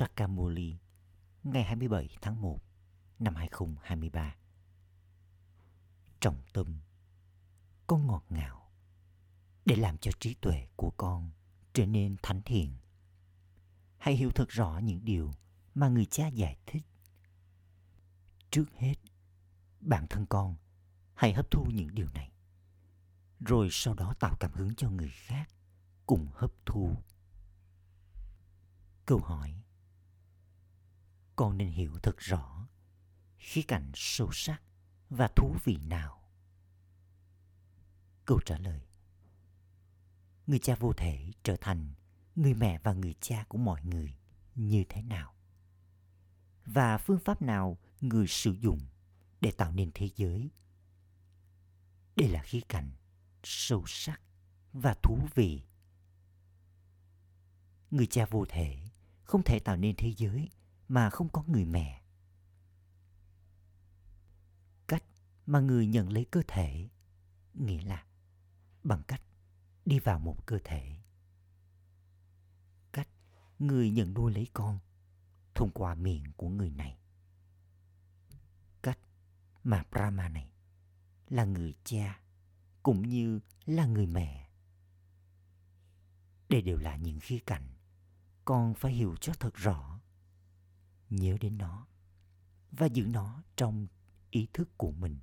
Sakamuli ngày 27 tháng 1 năm 2023. Trọng tâm Con ngọt ngào để làm cho trí tuệ của con trở nên thánh thiện. Hãy hiểu thật rõ những điều mà người cha giải thích. Trước hết, bản thân con hãy hấp thu những điều này. Rồi sau đó tạo cảm hứng cho người khác cùng hấp thu. Câu hỏi con nên hiểu thật rõ khía cạnh sâu sắc và thú vị nào? Câu trả lời Người cha vô thể trở thành người mẹ và người cha của mọi người như thế nào? Và phương pháp nào người sử dụng để tạo nên thế giới? Đây là khía cạnh sâu sắc và thú vị. Người cha vô thể không thể tạo nên thế giới mà không có người mẹ. Cách mà người nhận lấy cơ thể, nghĩa là bằng cách đi vào một cơ thể. Cách người nhận nuôi lấy con thông qua miệng của người này. Cách mà Brahma này là người cha cũng như là người mẹ. Đây đều là những khía cạnh con phải hiểu cho thật rõ. Nhớ đến nó và giữ nó trong ý thức của mình.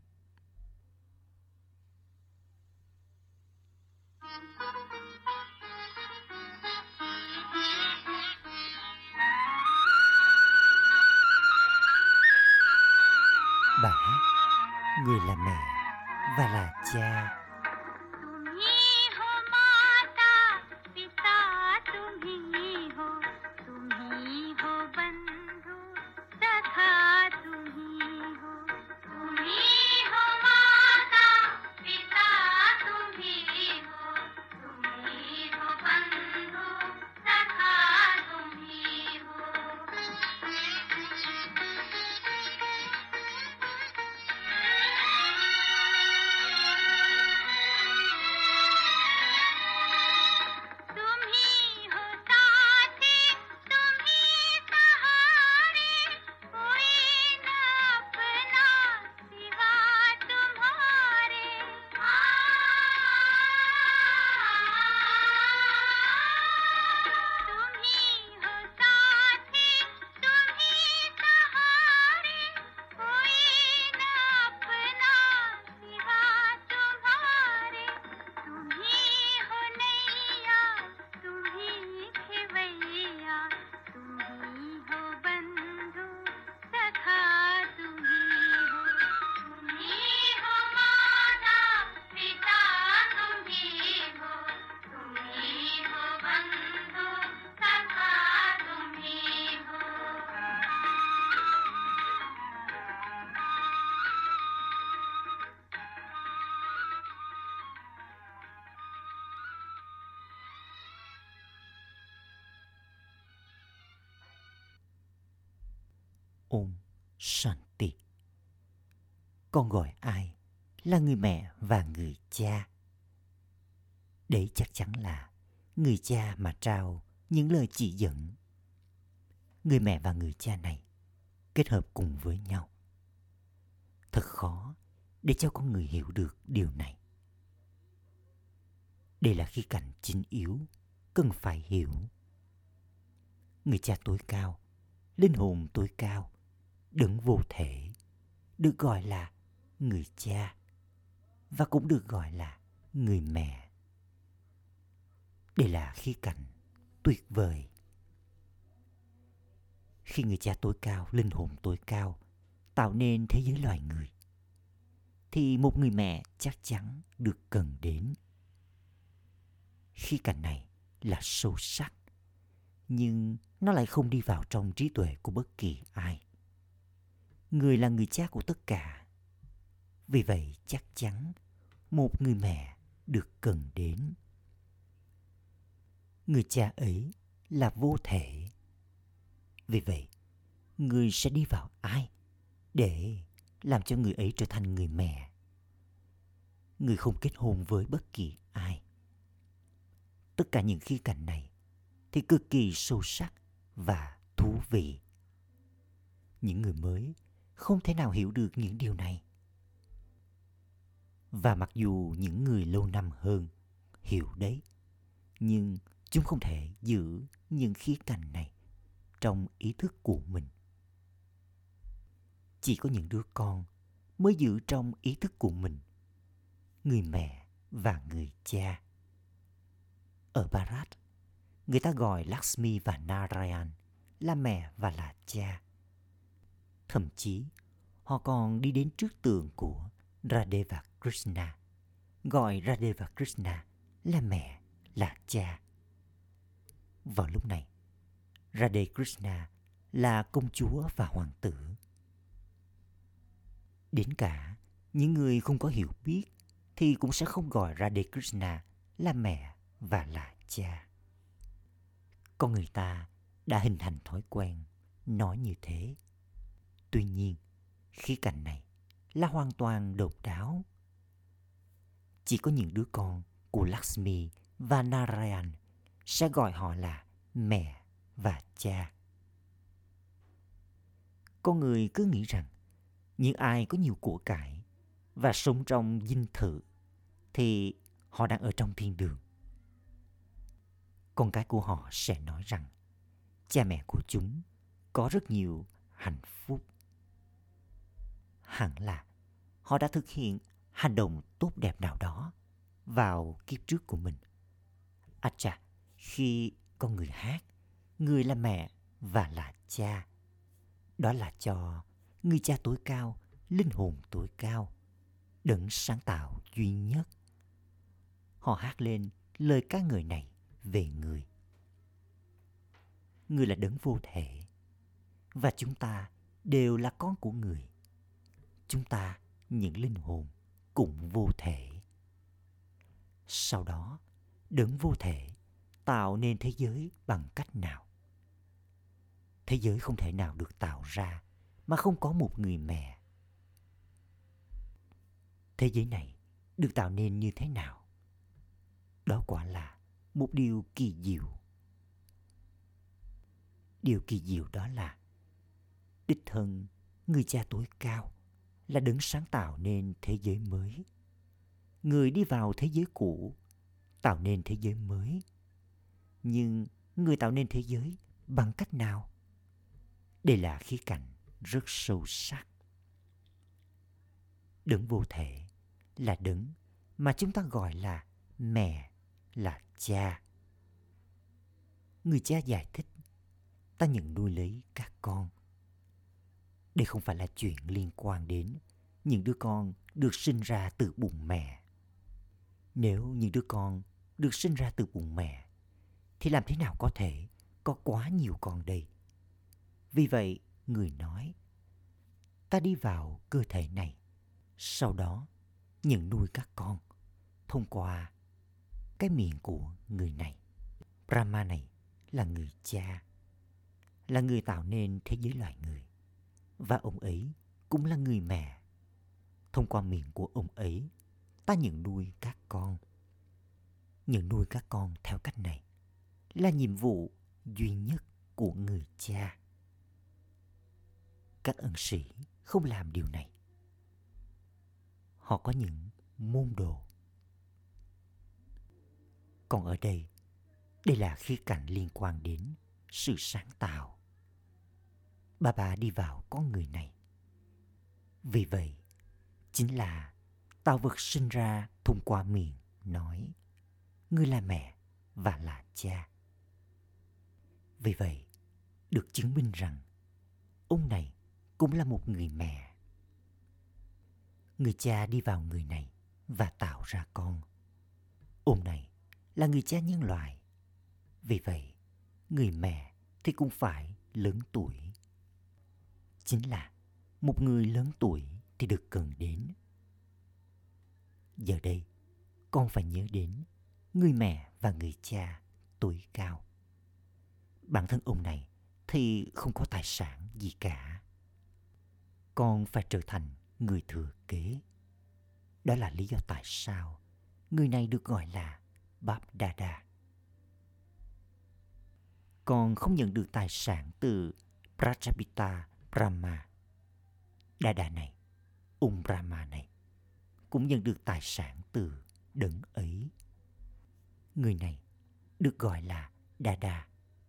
bà Người là mẹ và là cha Con gọi ai là người mẹ và người cha. Đấy chắc chắn là người cha mà trao những lời chỉ dẫn. Người mẹ và người cha này kết hợp cùng với nhau. Thật khó để cho con người hiểu được điều này. Đây là khi cảnh chính yếu cần phải hiểu. Người cha tối cao, linh hồn tối cao đứng vô thể được gọi là người cha, và cũng được gọi là người mẹ. Đây là khía cạnh tuyệt vời. Khi người cha tối cao, linh hồn tối cao, tạo nên thế giới loài người, thì một người mẹ chắc chắn được cần đến. Khía cạnh này là sâu sắc, nhưng nó lại không đi vào trong trí tuệ của bất kỳ ai. Người là người cha của tất cả vì vậy chắc chắn một người mẹ được cần đến người cha ấy là vô thể vì vậy, người sẽ đi vào ai để làm cho người ấy trở thành người mẹ người không kết hôn với bất kỳ ai tất cả những khía cạnh này thì cực kỳ sâu sắc và thú thú vị. Những người mới không thể nào hiểu được những điều này. Và mặc dù những người lâu năm hơn hiểu đấy, nhưng chúng không thể giữ những khía cạnh này trong ý thức của mình. Chỉ có những đứa con mới giữ trong ý thức của mình người mẹ và người cha. Ở Bharat, người ta gọi Lakshmi và Narayan là mẹ và là cha. Thậm chí, họ còn đi đến trước tượng của radevak Krishna, gọi Radeva Krishna là mẹ, là cha. Vào lúc này, Radhe Krishna là công chúa và hoàng tử. Đến cả những người không có hiểu biết thì cũng sẽ không gọi Radhe Krishna là mẹ và là cha. Con người ta đã hình thành thói quen nói như thế. Tuy nhiên, khía cạnh này là hoàn toàn độc đáo. Chỉ có những đứa con của Lakshmi và Narayan sẽ gọi họ là mẹ và cha. Con người cứ nghĩ rằng những ai có nhiều của cải và sống trong dinh thự thì họ đang ở trong thiên đường. Con cái của họ sẽ nói rằng cha mẹ của chúng có rất nhiều hạnh phúc. Hẳn là họ đã thực hiện hành động tốt đẹp nào đó vào kiếp trước của mình. À chà, khi con người hát, người là mẹ và là cha. Đó là cho người cha tối cao, linh hồn tối cao, đấng sáng tạo duy nhất. Họ hát lên lời ca ngợi này về người. Người là đấng vô thể và chúng ta đều là con của người. Chúng ta, những linh hồn, cũng vô thể. Sau đó, đấng vô thể tạo nên thế giới bằng cách nào? Thế giới không thể nào được tạo ra mà không có một người mẹ. Thế giới này được tạo nên như thế nào? Đó quả là một điều kỳ diệu. Điều kỳ diệu đó là đích thân người cha tối cao là đứng sáng tạo nên thế giới mới. Người đi vào thế giới cũ tạo nên thế giới mới. Nhưng người tạo nên thế giới bằng cách nào? Đây là khía cạnh rất sâu sắc. Đấng vô thể là đấng mà chúng ta gọi là mẹ, là cha. Người cha giải thích, ta nhận nuôi lấy các con. Đây không phải là chuyện liên quan đến những đứa con được sinh ra từ bụng mẹ. Nếu những đứa con được sinh ra từ bụng mẹ, thì làm thế nào có thể có quá nhiều con đây? Vì vậy, người nói, ta đi vào cơ thể này, sau đó nhận nuôi các con thông qua cái miệng của người này. Brahma này là người cha, là người tạo nên thế giới loài người. Và ông ấy cũng là người mẹ. Thông qua miệng của ông ấy, ta nhận nuôi các con. Nhận nuôi các con theo cách này là nhiệm vụ duy nhất của người cha. Các ân sĩ không làm điều này. Họ có những môn đồ. Còn ở đây, đây là khía cạnh liên quan đến sự sáng tạo. Bà bà đi vào con người này. Vì vậy, chính là tạo vật sinh ra thông qua miệng nói ngươi là mẹ và là cha. Vì vậy, được chứng minh rằng ông này cũng là một người mẹ. Người cha đi vào người này và tạo ra con. Ông này là người cha nhân loại. Vì vậy, người mẹ thì cũng phải lớn tuổi. Chính là một người lớn tuổi thì được cần đến. Giờ đây, con phải nhớ đến người mẹ và người cha tuổi cao. Bản thân ông này thì không có tài sản gì cả. Con phải trở thành người thừa kế. Đó là lý do tại sao người này được gọi là Bap Dada. Con không nhận được tài sản từ Prajapita Brahma. Đa đà này, Ung Brahma này, cũng nhận được tài sản từ đấng ấy. Người này được gọi là Đa Đa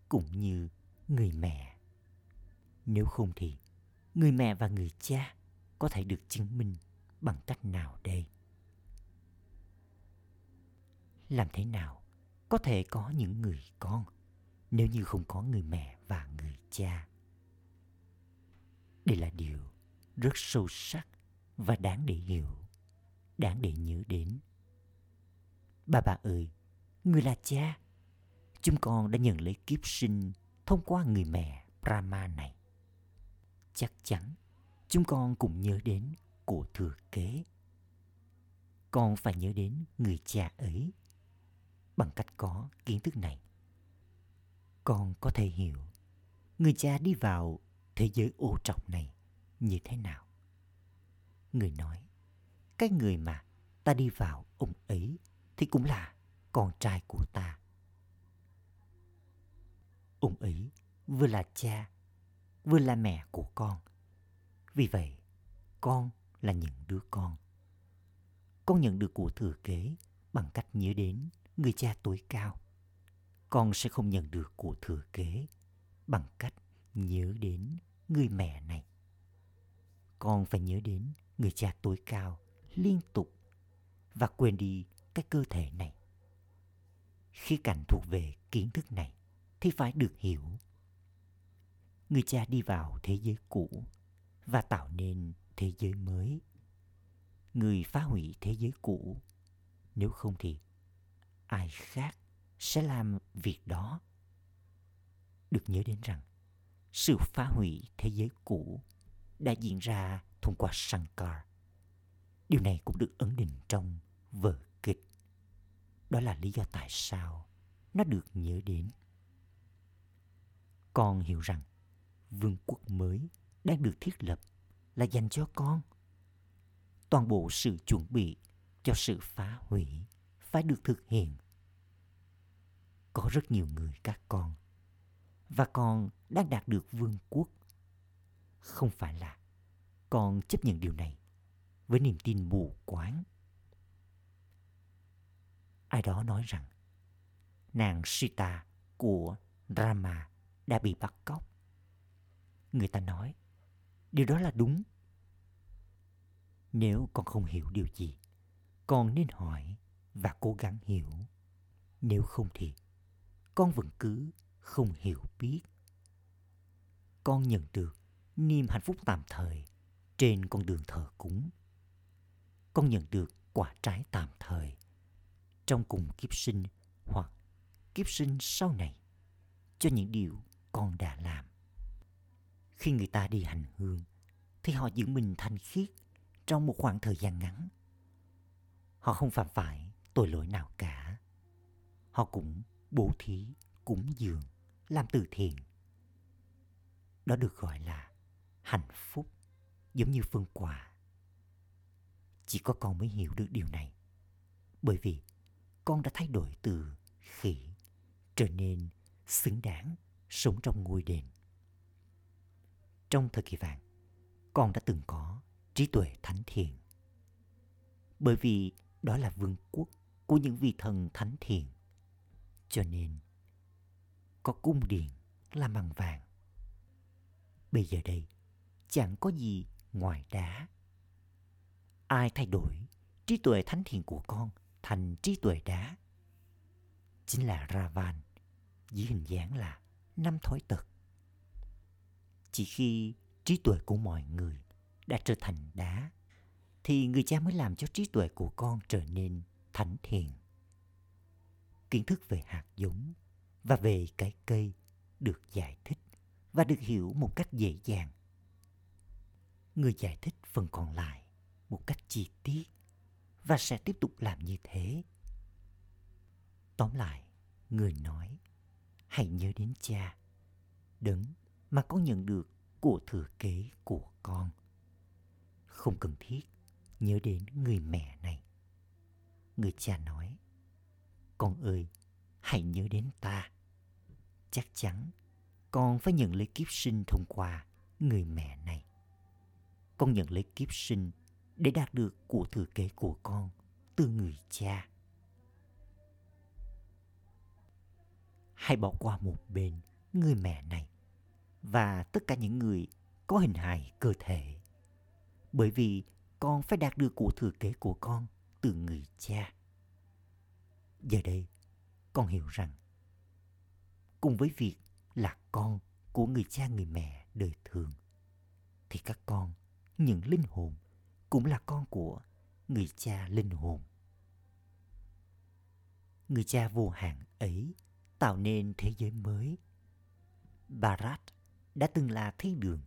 cũng như người mẹ. Nếu không thì người mẹ và người cha có thể được chứng minh bằng cách nào đây? Làm thế nào có thể có những người con nếu như không có người mẹ và người cha? Đây là điều rất sâu sắc và đáng để hiểu, đáng để nhớ đến. Bà bà ơi, người là cha. Chúng con đã nhận lấy kiếp sinh thông qua người mẹ Brahma này. Chắc chắn chúng con cũng nhớ đến của thừa kế. Con phải nhớ đến người cha ấy. Bằng cách có kiến thức này, con có thể hiểu người cha đi vào thế giới ô trọc này như thế nào. Người nói, cái người mà ta đi vào ông ấy thì cũng là con trai của ta. Ông ấy vừa là cha, vừa là mẹ của con. Vì vậy, con là những đứa con. Con nhận được của thừa kế bằng cách nhớ đến người cha tối cao. Con sẽ không nhận được của thừa kế bằng cách nhớ đến người mẹ này. Con phải nhớ đến người cha tối cao liên tục và quên đi cái cơ thể này. Khi cảnh thuộc về kiến thức này thì phải được hiểu. Người cha đi vào thế giới cũ và tạo nên thế giới mới. Người phá hủy thế giới cũ, nếu không thì ai khác sẽ làm việc đó. Được nhớ đến rằng, sự phá hủy thế giới cũ đã diễn ra thông qua Shankar. Điều này cũng được ấn định trong vở kịch. Đó là lý do tại sao nó được nhớ đến. Con hiểu rằng vương quốc mới đang được thiết lập là dành cho con. Toàn bộ sự chuẩn bị cho sự phá hủy phải được thực hiện. Có rất nhiều người các con và con đang đạt được vương quốc. Không phải là con chấp nhận điều này với niềm tin mù quáng. Ai đó nói rằng nàng Sita của Rama đã bị bắt cóc. Người ta nói điều đó là đúng. Nếu con không hiểu điều gì, con nên hỏi và cố gắng hiểu. Nếu không thì con vẫn cứ không hiểu biết. Con nhận được niềm hạnh phúc tạm thời trên con đường thờ cúng. Con nhận được quả trái tạm thời trong cùng kiếp sinh hoặc kiếp sinh sau này cho những điều con đã làm. Khi người ta đi hành hương thì họ giữ mình thanh khiết trong một khoảng thời gian ngắn. Họ không phạm phải tội lỗi nào cả. Họ cũng bố thí, cúng dường, làm từ thiện. Đó được gọi là hạnh phúc giống như phương quà. Chỉ có con mới hiểu được điều này. Bởi vì con đã thay đổi từ khỉ trở nên xứng đáng sống trong ngôi đền. Trong thời kỳ vàng, con đã từng có trí tuệ thánh thiện. Bởi vì đó là vương quốc của những vị thần thánh thiện. Cho nên, có cung điện làm bằng vàng. Bây giờ đây, chẳng có gì ngoài đá. Ai thay đổi trí tuệ thánh thiện của con thành trí tuệ đá? Chính là Ravan, dưới hình dáng là năm thói tật. Chỉ khi trí tuệ của mọi người đã trở thành đá, thì người cha mới làm cho trí tuệ của con trở nên thánh thiện. Kiến thức về hạt giống và về cái cây được giải thích và được hiểu một cách dễ dàng người giải thích phần còn lại một cách chi tiết và sẽ tiếp tục làm như thế. Tóm lại, người nói, hãy nhớ đến cha, đấng mà con nhận được của thừa kế của con. Không cần thiết nhớ đến người mẹ này. Người cha nói, con ơi, hãy nhớ đến ta. Chắc chắn con phải nhận lấy kiếp sinh thông qua người mẹ này. Con nhận lấy kiếp sinh để đạt được của thừa kế của con từ người cha. Hãy bỏ qua một bên người mẹ này và tất cả những người có hình hài cơ thể. Bởi vì con phải đạt được của thừa kế của con từ người cha. Giờ đây, con hiểu rằng, cùng với việc là con của người cha người mẹ đời thường, thì các con, những linh hồn cũng là con của người cha linh hồn. Người cha vô hạn ấy tạo nên thế giới mới. Bharat đã từng là thiên đường,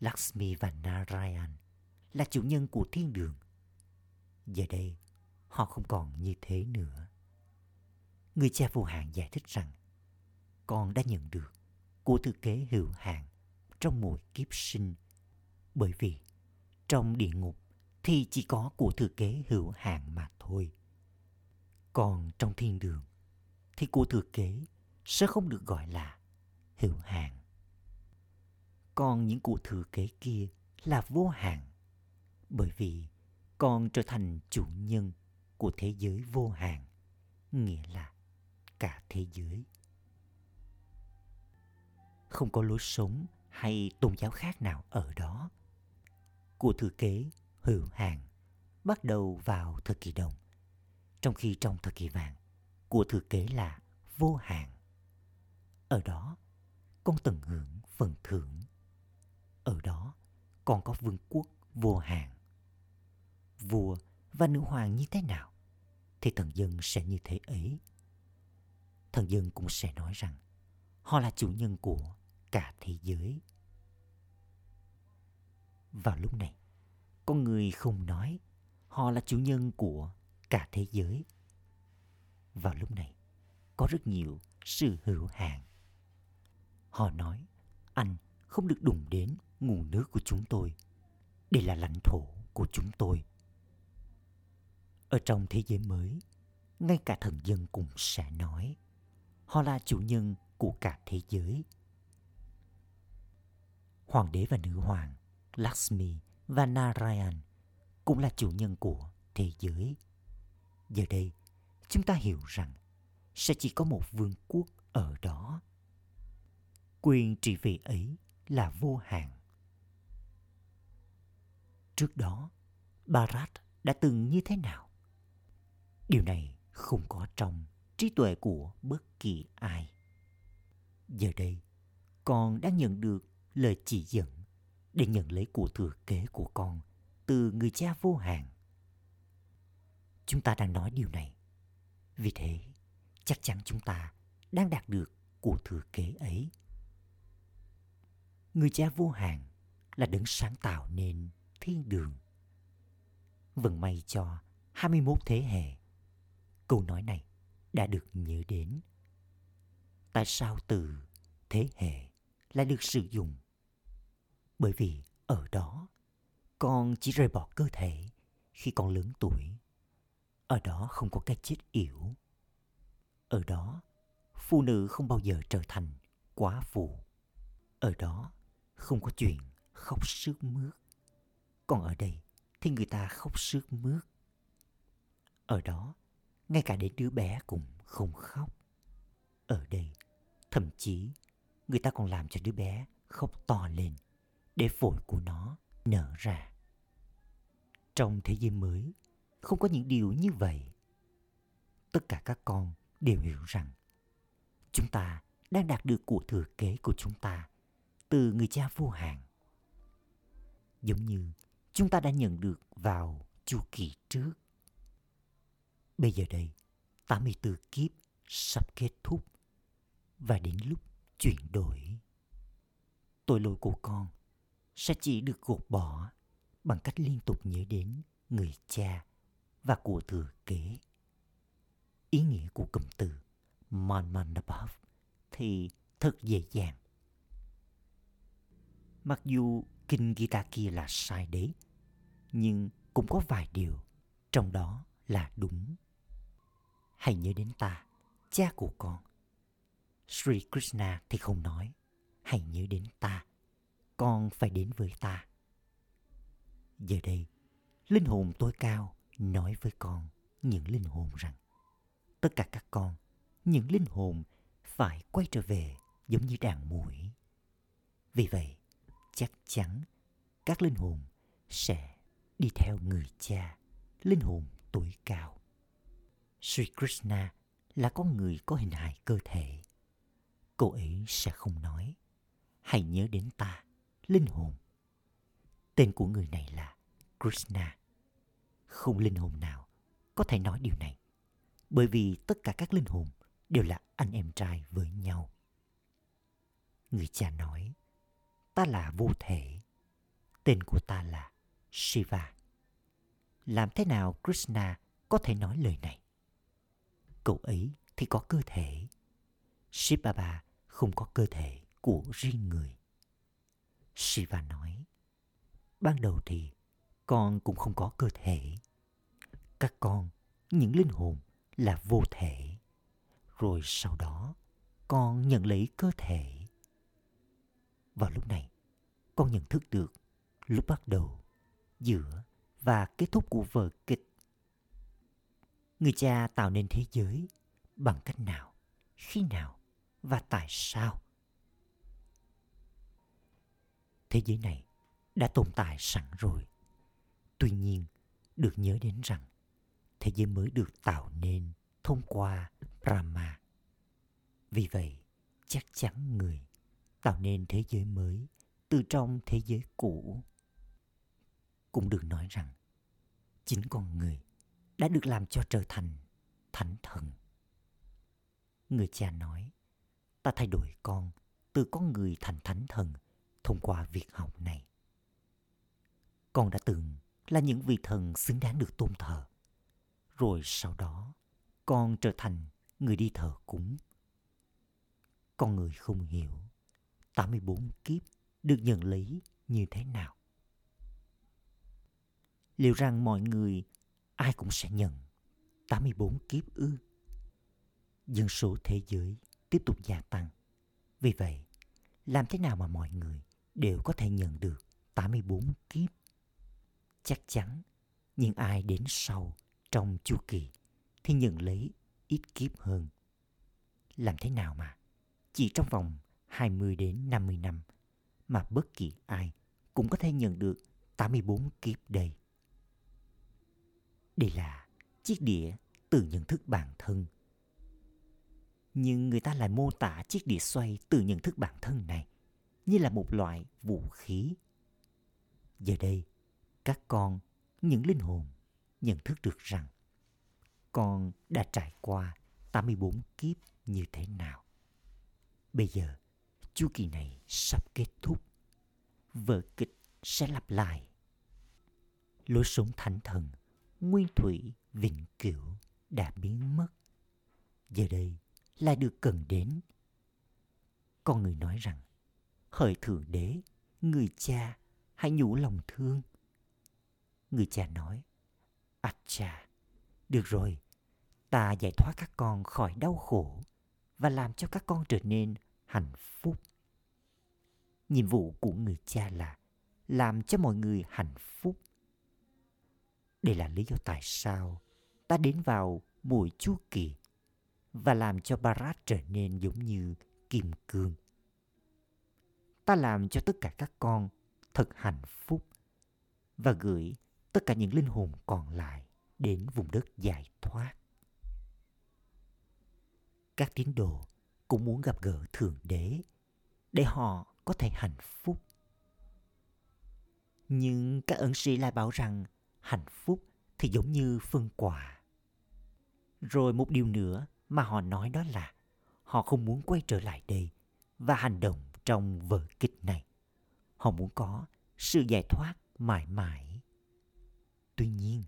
Lakshmi và Narayan là chủ nhân của thiên đường. Giờ đây, họ không còn như thế nữa người cha vô hạn giải thích rằng con đã nhận được của thừa kế hữu hạn trong mỗi kiếp sinh. Bởi vì trong địa ngục thì chỉ có của thừa kế hữu hạn mà thôi. Còn trong thiên đường thì của thừa kế sẽ không được gọi là hữu hạn. Còn những của thừa kế kia là vô hạn bởi vì con trở thành chủ nhân của thế giới vô hạn, nghĩa là cả thế giới không có lối sống hay tôn giáo khác nào ở đó. Của thừa kế hữu hàng bắt đầu vào thời kỳ đồng, trong khi trong thời kỳ vàng, của thừa kế là vô hạn. Ở đó, con tận hưởng phần thưởng. Ở đó, còn có vương quốc vô hạn. Vua và nữ hoàng như thế nào, thì thần dân sẽ như thế ấy. Thần dân cũng sẽ nói rằng họ là chủ nhân của cả thế giới. Vào lúc này, con người không nói họ là chủ nhân của cả thế giới. Vào lúc này, có rất nhiều sự hữu hạn. Họ nói, anh không được đụng đến nguồn nước của chúng tôi. Đây là lãnh thổ của chúng tôi. Ở trong thế giới mới, ngay cả thần dân cũng sẽ nói, họ là chủ nhân của cả thế giới hoàng đế và nữ hoàng Lakshmi và Narayan cũng là chủ nhân của thế giới. Giờ đây, chúng ta hiểu rằng sẽ chỉ có một vương quốc ở đó. Quyền trị vì ấy là vô hạn. Trước đó, Bharat đã từng như thế nào? Điều này không có trong trí tuệ của bất kỳ ai. Giờ đây, con đang nhận được lời chỉ dẫn để nhận lấy của thừa kế của con từ người cha vô hạn. Chúng ta đang nói điều này. Vì thế, chắc chắn chúng ta đang đạt được của thừa kế ấy. Người cha vô hạn là đấng sáng tạo nên thiên đường. Vận may cho 21 thế hệ. Câu nói này đã được nhớ đến. Tại sao từ thế hệ lại được sử dụng? Bởi vì ở đó, con chỉ rời bỏ cơ thể khi con lớn tuổi. Ở đó không có cái chết yểu. Ở đó, phụ nữ không bao giờ trở thành quá phụ. Ở đó, không có chuyện khóc sướt mướt. Còn ở đây thì người ta khóc sướt mướt. Ở đó ngay cả đến đứa bé cũng không khóc ở đây thậm chí người ta còn làm cho đứa bé khóc to lên để phổi của nó nở ra. Trong thế giới mới, không có những điều như vậy. Tất cả các con đều hiểu rằng chúng ta đang đạt được của thừa kế của chúng ta từ người cha vô hạn. Giống như chúng ta đã nhận được vào chu kỳ trước. Bây giờ đây, 84 kiếp sắp kết thúc và đến lúc chuyển đổi. Tội lỗi của con sẽ chỉ được gột bỏ bằng cách liên tục nhớ đến người cha và của thừa kế. Ý nghĩa của cụm từ Man Mandabhav thì thật dễ dàng. Mặc dù kinh Gita kia là sai đấy, nhưng cũng có vài điều trong đó là đúng. Hãy nhớ đến ta, cha của con. Sri Krishna thì không nói. Hãy nhớ đến ta con phải đến với ta. Giờ đây linh hồn tối cao nói với con những linh hồn rằng tất cả các con những linh hồn phải quay trở về giống như đàn muỗi. Vì vậy chắc chắn các linh hồn sẽ đi theo người cha linh hồn tối cao. Sri Krishna là con người có hình hài cơ thể. Cô ấy sẽ không nói. Hãy nhớ đến ta, linh hồn. Tên của người này là krishna. Không linh hồn nào có thể nói điều này, bởi vì tất cả các linh hồn đều là anh em trai với nhau. Người cha nói, ta là vô thể. Tên của ta là shiva. Làm thế nào krishna có thể nói lời này? Cậu ấy thì có cơ thể. Shiva không có cơ thể của riêng người. Shiva nói, ban đầu thì con cũng không có cơ thể. Các con, những linh hồn là vô thể. Rồi sau đó, con nhận lấy cơ thể. Vào lúc này, con nhận thức được lúc bắt đầu giữa và kết thúc của vở kịch người cha tạo nên thế giới bằng cách nào, khi nào và tại sao? Thế giới này đã tồn tại sẵn rồi. Tuy nhiên, được nhớ đến rằng thế giới mới được tạo nên thông qua brahma. Vì vậy, chắc chắn người tạo nên thế giới mới từ trong thế giới cũ. Cũng được nói rằng chính con người đã được làm cho trở thành thánh thần. Người cha nói, ta thay đổi con từ con người thành thánh thần thông qua việc học này. Con đã từng là những vị thần xứng đáng được tôn thờ. Rồi sau đó, con trở thành người đi thờ cúng. Con người không hiểu 84 kiếp được nhận lấy như thế nào. Liệu rằng mọi người ai cũng sẽ nhận 84 kiếp ư? Dân số thế giới tiếp tục gia tăng. Vì vậy, làm thế nào mà mọi người đều có thể nhận được 84 kiếp? Chắc chắn, những ai đến sau trong chu kỳ thì nhận lấy ít kiếp hơn. Làm thế nào mà chỉ trong vòng 20 đến 50 năm mà bất kỳ ai cũng có thể nhận được 84 kiếp đây. Đây là chiếc đĩa từ nhận thức bản thân. Nhưng người ta lại mô tả chiếc đĩa xoay từ nhận thức bản thân này như là một loại vũ khí. Giờ đây, các con, những linh hồn, nhận thức được rằng con đã trải qua 84 kiếp như thế nào. Bây giờ, chu kỳ này sắp kết thúc. Vở kịch sẽ lặp lại. Lối sống thánh thần, nguyên thủy, vĩnh cửu đã biến mất. Giờ đây lại được cần đến. Con người nói rằng, hỡi thượng đế, người cha, hãy nhủ lòng thương. Người cha nói, ạch cha, được rồi, ta giải thoát các con khỏi đau khổ và làm cho các con trở nên hạnh phúc nhiệm vụ của người cha là làm cho mọi người hạnh phúc đây là lý do tại sao ta đến vào buổi chu kỳ và làm cho Barat trở nên giống như kim cương. Ta làm cho tất cả các con thật hạnh phúc và gửi tất cả những linh hồn còn lại đến vùng đất giải thoát. Các tín đồ cũng muốn gặp gỡ Thượng Đế để họ có thể hạnh phúc. Nhưng các ẩn sĩ lại bảo rằng hạnh phúc thì giống như phân quả. Rồi một điều nữa mà họ nói đó là họ không muốn quay trở lại đây và hành động trong vở kịch này. Họ muốn có sự giải thoát mãi mãi. Tuy nhiên,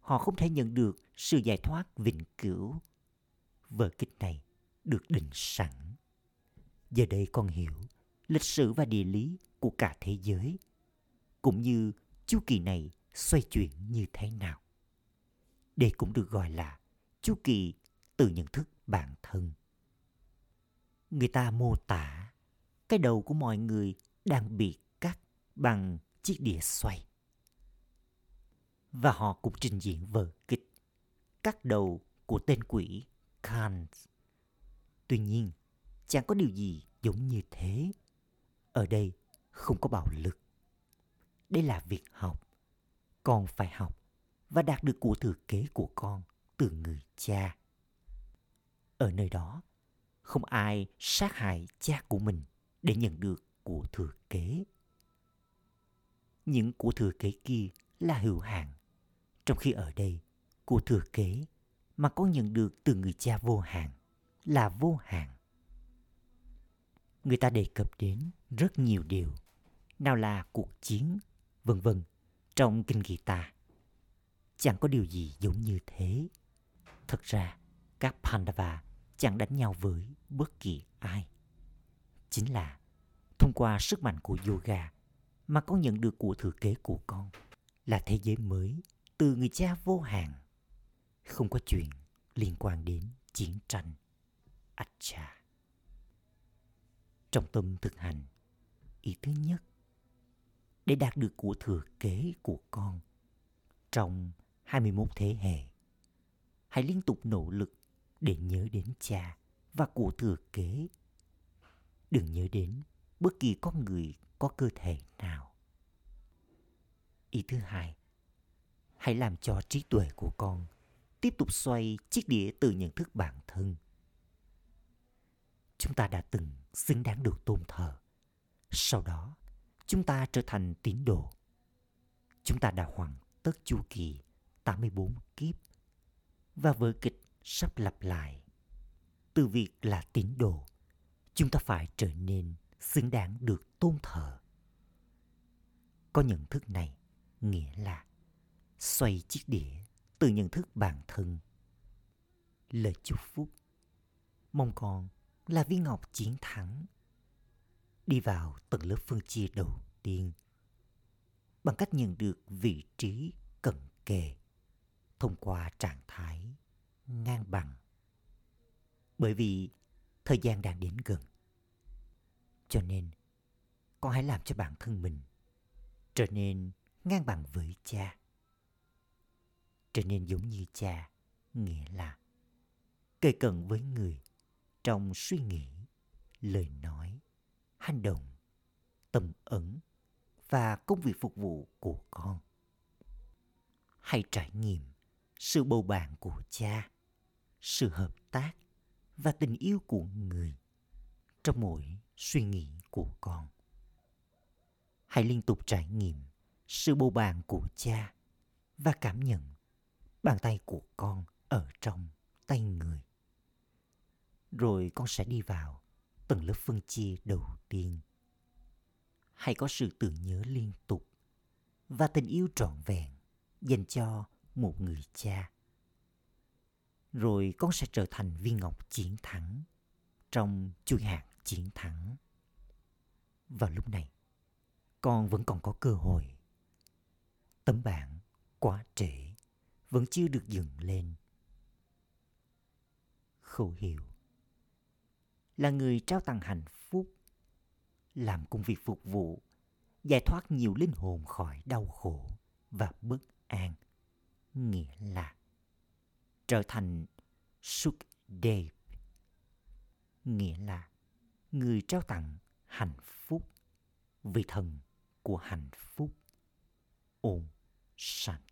họ không thể nhận được sự giải thoát vĩnh cửu. Vở kịch này được định sẵn. Giờ đây con hiểu lịch sử và địa lý của cả thế giới, cũng như chu kỳ này xoay chuyển như thế nào. Đây cũng được gọi là chu kỳ từ nhận thức bản thân. Người ta mô tả cái đầu của mọi người đang bị cắt bằng chiếc đĩa xoay. Và họ cũng trình diễn vở kịch cắt đầu của tên quỷ Khan. Tuy nhiên, chẳng có điều gì giống như thế. Ở đây không có bạo lực. Đây là việc học. Con phải học và đạt được của thừa kế của con từ người cha. Ở nơi đó, không ai sát hại cha của mình để nhận được của thừa kế. Những của thừa kế kia là hữu hạn, trong khi ở đây, của thừa kế mà con nhận được từ người cha vô hạn là vô hạn. Người ta đề cập đến rất nhiều điều, nào là cuộc chiến, vân vân trong kinh Gita. Chẳng có điều gì giống như thế. Thật ra, các Pandava chẳng đánh nhau với bất kỳ ai. Chính là thông qua sức mạnh của yoga mà con nhận được của thừa kế của con là thế giới mới từ người cha vô hạn. Không có chuyện liên quan đến chiến tranh. Acha. Trong tâm thực hành, ý thứ nhất, để đạt được của thừa kế của con trong 21 thế hệ, hãy liên tục nỗ lực để nhớ đến cha và của thừa kế. Đừng nhớ đến bất kỳ con người có cơ thể nào. Ý thứ hai, hãy làm cho trí tuệ của con tiếp tục xoay chiếc đĩa từ nhận thức bản thân. Chúng ta đã từng xứng đáng được tôn thờ. Sau đó, chúng ta trở thành tín đồ. Chúng ta đã hoàn tất chu kỳ 84 kiếp và vở kịch sắp lặp lại. Từ việc là tín đồ, chúng ta phải trở nên xứng đáng được tôn thờ. Có nhận thức này nghĩa là xoay chiếc đĩa từ nhận thức bản thân. Lời chúc phúc mong con là viên ngọc chiến thắng đi vào tầng lớp phân chia đầu tiên bằng cách nhận được vị trí cận kề thông qua trạng thái ngang bằng. Bởi vì thời gian đang đến gần. Cho nên, con hãy làm cho bản thân mình trở nên ngang bằng với cha. Trở nên giống như cha, nghĩa là kề cận với người trong suy nghĩ, lời nói, hành động, tâm ẩn và công việc phục vụ của con. Hãy trải nghiệm sự bầu bạn của cha sự hợp tác và tình yêu của người trong mỗi suy nghĩ của con hãy liên tục trải nghiệm sự bầu bàn của cha và cảm nhận bàn tay của con ở trong tay người rồi con sẽ đi vào tầng lớp phân chia đầu tiên hãy có sự tưởng nhớ liên tục và tình yêu trọn vẹn dành cho một người cha rồi con sẽ trở thành viên ngọc chiến thắng trong chuỗi hạt chiến thắng. Vào lúc này, con vẫn còn có cơ hội. Tấm bảng quá trễ, vẫn chưa được dựng lên. Khẩu hiệu là người trao tặng hạnh phúc, làm công việc phục vụ, giải thoát nhiều linh hồn khỏi đau khổ và bất an. Nghĩa là trở thành Sukdev, nghĩa là người trao tặng hạnh phúc, vị thần của hạnh phúc. Ôm sanh.